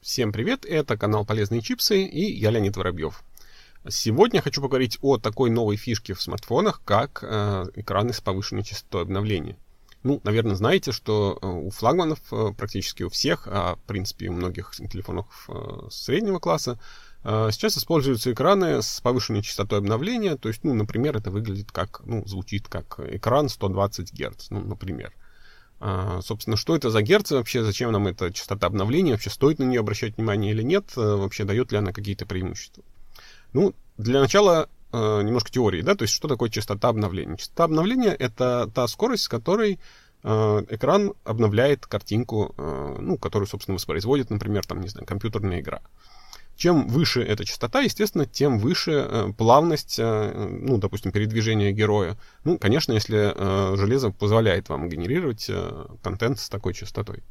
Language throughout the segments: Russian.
Всем привет, это канал Полезные чипсы и я Леонид Воробьев. Сегодня хочу поговорить о такой новой фишке в смартфонах, как э, экраны с повышенной частотой обновления. Ну, наверное, знаете, что э, у флагманов э, практически у всех, а в принципе у многих телефонов э, среднего класса, сейчас используются экраны с повышенной частотой обновления. То есть, ну, например, это выглядит как, ну, звучит как экран 120 Гц, ну, например. Собственно, что это за герцы вообще, зачем нам эта частота обновления, вообще стоит на нее обращать внимание или нет, э, вообще дает ли она какие-то преимущества. Ну, для начала э, немножко теории, да, то есть что такое частота обновления? Частота обновления — это та скорость, с которой э, экран обновляет картинку, ну, которую, собственно, воспроизводит, например, там, не знаю, компьютерная игра. Чем выше эта частота, естественно, тем выше э, плавность, э, ну, допустим, передвижения героя. Ну, конечно, если э, железо позволяет вам генерировать контент с такой частотой.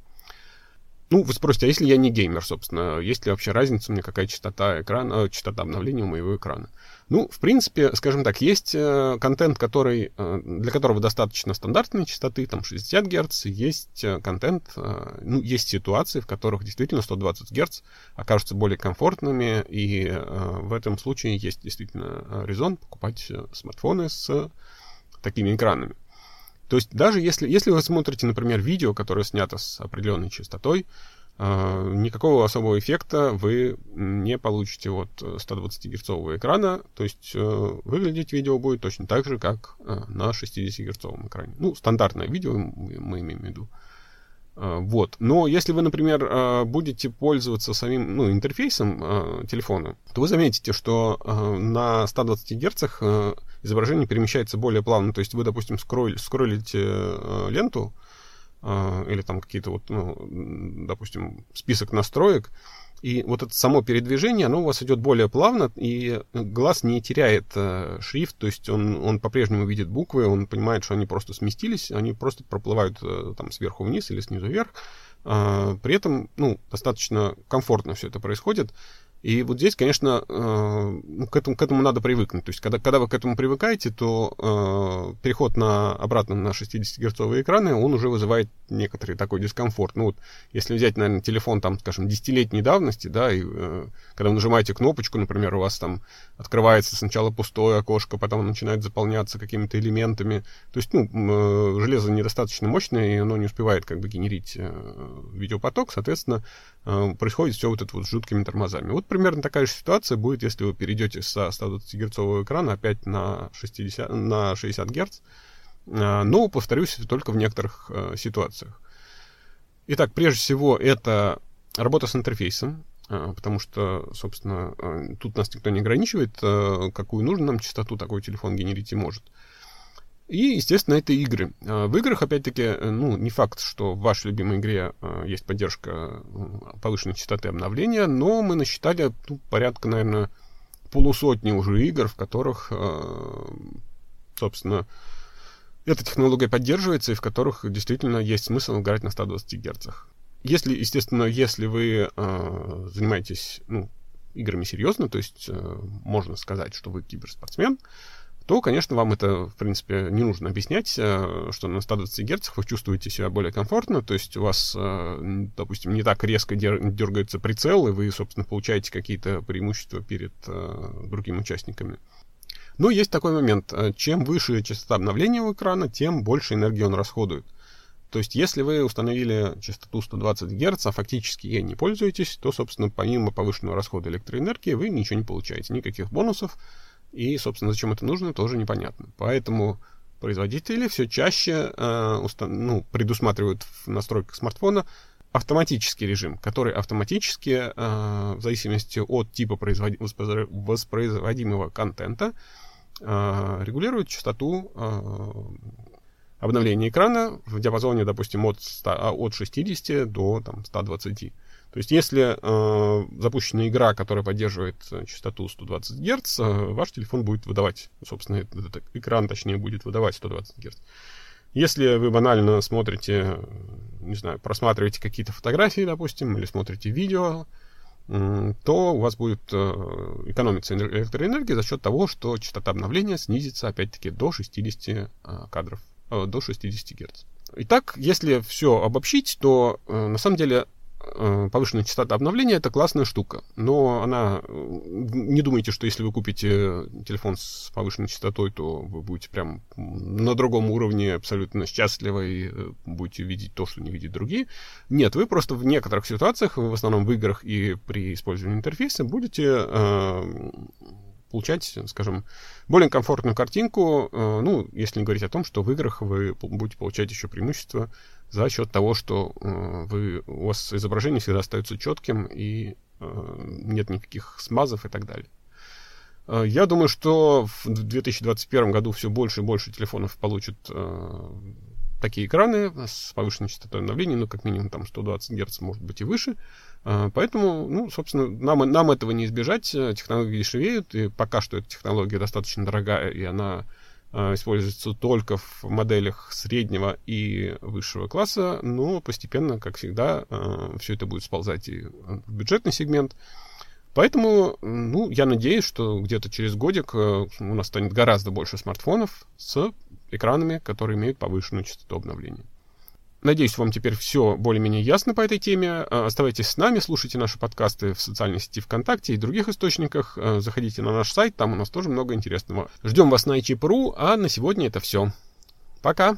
Ну, вы спросите, а если я не геймер, собственно, есть ли вообще разница мне, какая частота экрана, частота обновления у моего экрана? Ну, в принципе, скажем так, есть э, контент, который, э, для которого достаточно стандартной частоты, там 60 Гц, есть э, контент, ну, есть ситуации, в которых действительно 120 Гц окажутся более комфортными, и в этом случае есть действительно резон покупать смартфоны с такими экранами. То есть даже если, если вы смотрите, например, видео, которое снято с определенной частотой, никакого особого эффекта вы не получите от 120-герцового экрана. То есть э, выглядеть видео будет точно так же, как э, на 60-герцовом экране. Ну, стандартное видео мы имеем в виду. Э, вот. Но если вы, например, э, будете пользоваться самим ну, интерфейсом э, телефона, то вы заметите, что на 120 Гц изображение перемещается более плавно. То есть вы, допустим, скроллите ленту, или там какие-то вот, ну, допустим, список настроек, и вот это само передвижение, оно у вас идет более плавно, и глаз не теряет э, шрифт, то есть он, он по-прежнему видит буквы, он понимает, что они просто сместились, они просто проплывают э, там сверху вниз или снизу вверх. Э, при этом, ну, достаточно комфортно все это происходит. И вот здесь, конечно, э, ну, к, этому, к этому надо привыкнуть. То есть, когда, когда вы к этому привыкаете, то э, переход на, обратно на 60-герцовые экраны, он уже вызывает некоторый такой дискомфорт. Ну вот, если взять, наверное, телефон, там, скажем, десятилетней давности, да, и э, когда вы нажимаете кнопочку, например, у вас там открывается сначала пустое окошко, потом начинает заполняться какими-то элементами. То есть, ну, э, железо недостаточно мощное, и оно не успевает как бы генерить э, видеопоток, соответственно, э, происходит все вот это вот с жуткими тормозами. Вот примерно такая же ситуация будет, если вы перейдете со 120 герцового экрана опять на 60, на 60 герц. А, но, повторюсь, только в некоторых э, ситуациях. Итак, прежде всего, это работа с интерфейсом, э, потому что, собственно, э, тут нас никто не ограничивает, какую нужно нам частоту такой телефон генерить и может. И, естественно, это игры. А, в играх, опять-таки, э, ну, не факт, что в вашей любимой игре э, есть поддержка повышенной частоты обновления, но мы насчитали ну, порядка, наверное, полусотни уже игр, в которых, э, собственно, эта технология поддерживается и в которых действительно есть смысл играть на 120 Гц. Если, естественно, если вы занимаетесь ну, играми серьезно, то есть можно сказать, что вы киберспортсмен, то, конечно, вам это, в принципе, не нужно объяснять, э, что на 120 Гц вы чувствуете себя более комфортно, то есть у вас, э, допустим, не так резко дергается прицел, и вы, собственно, получаете какие-то преимущества перед э, другими участниками. Но есть такой момент. Чем выше частота обновления у экрана, тем больше энергии он расходует. То есть, если вы установили частоту 120 Гц, а фактически ей не пользуетесь, то, собственно, помимо повышенного расхода электроэнергии, вы ничего не получаете, никаких бонусов, и, собственно, зачем это нужно, тоже непонятно. Поэтому производители все чаще э, устан- ну, предусматривают в настройках смартфона автоматический режим, который автоматически, э, в зависимости от типа производи- воспроизводимого контента, э, регулирует частоту э, обновления экрана в диапазоне, допустим, от, 100, а, от 60 до там, 120. То есть, если э, запущена игра, которая поддерживает э, частоту 120 Гц, э, ваш телефон будет выдавать, собственно, этот экран, точнее, будет выдавать 120 Гц. Если вы банально смотрите, не знаю, просматриваете какие-то фотографии, допустим, или смотрите видео, то у вас будет э, экономиться электроэнергия за счет того, что частота обновления снизится, опять-таки, до 60 э, кадров, э, до 60 Гц. Итак, если все обобщить, то на самом деле э, повышенная частота обновления это классная штука, но она не думайте, что если вы купите телефон с повышенной частотой, то вы будете прям на другом уровне абсолютно счастливы и будете видеть то, что не видят другие. Нет, вы просто в некоторых ситуациях, в основном в играх и при использовании интерфейса, будете получать, скажем, более комфортную картинку, э, ну, если не говорить о том, что в играх вы будете получать еще преимущество за счет того, что э, вы, у вас изображение всегда остается четким и э, нет никаких смазов и так далее. Я думаю, что в 2021 году все больше и больше телефонов получат такие экраны с повышенной частотой обновления, ну, как минимум там 120 Гц, может быть, и выше. А, поэтому, ну, собственно, нам, нам этого не избежать. Технологии дешевеют, и пока что эта технология достаточно дорогая, и она а, используется только в моделях среднего и высшего класса, но постепенно, как всегда, а, все это будет сползать и в бюджетный сегмент. Поэтому, ну, я надеюсь, что где-то через годик у нас станет гораздо больше смартфонов с экранами, которые имеют повышенную частоту обновления. Надеюсь, вам теперь все более-менее ясно по этой теме. А, оставайтесь с нами, слушайте наши подкасты в социальной сети ВКонтакте и других источниках. А, заходите на наш сайт, там у нас тоже много интересного. Ждем вас на iChip.ru, а на сегодня это все. Пока!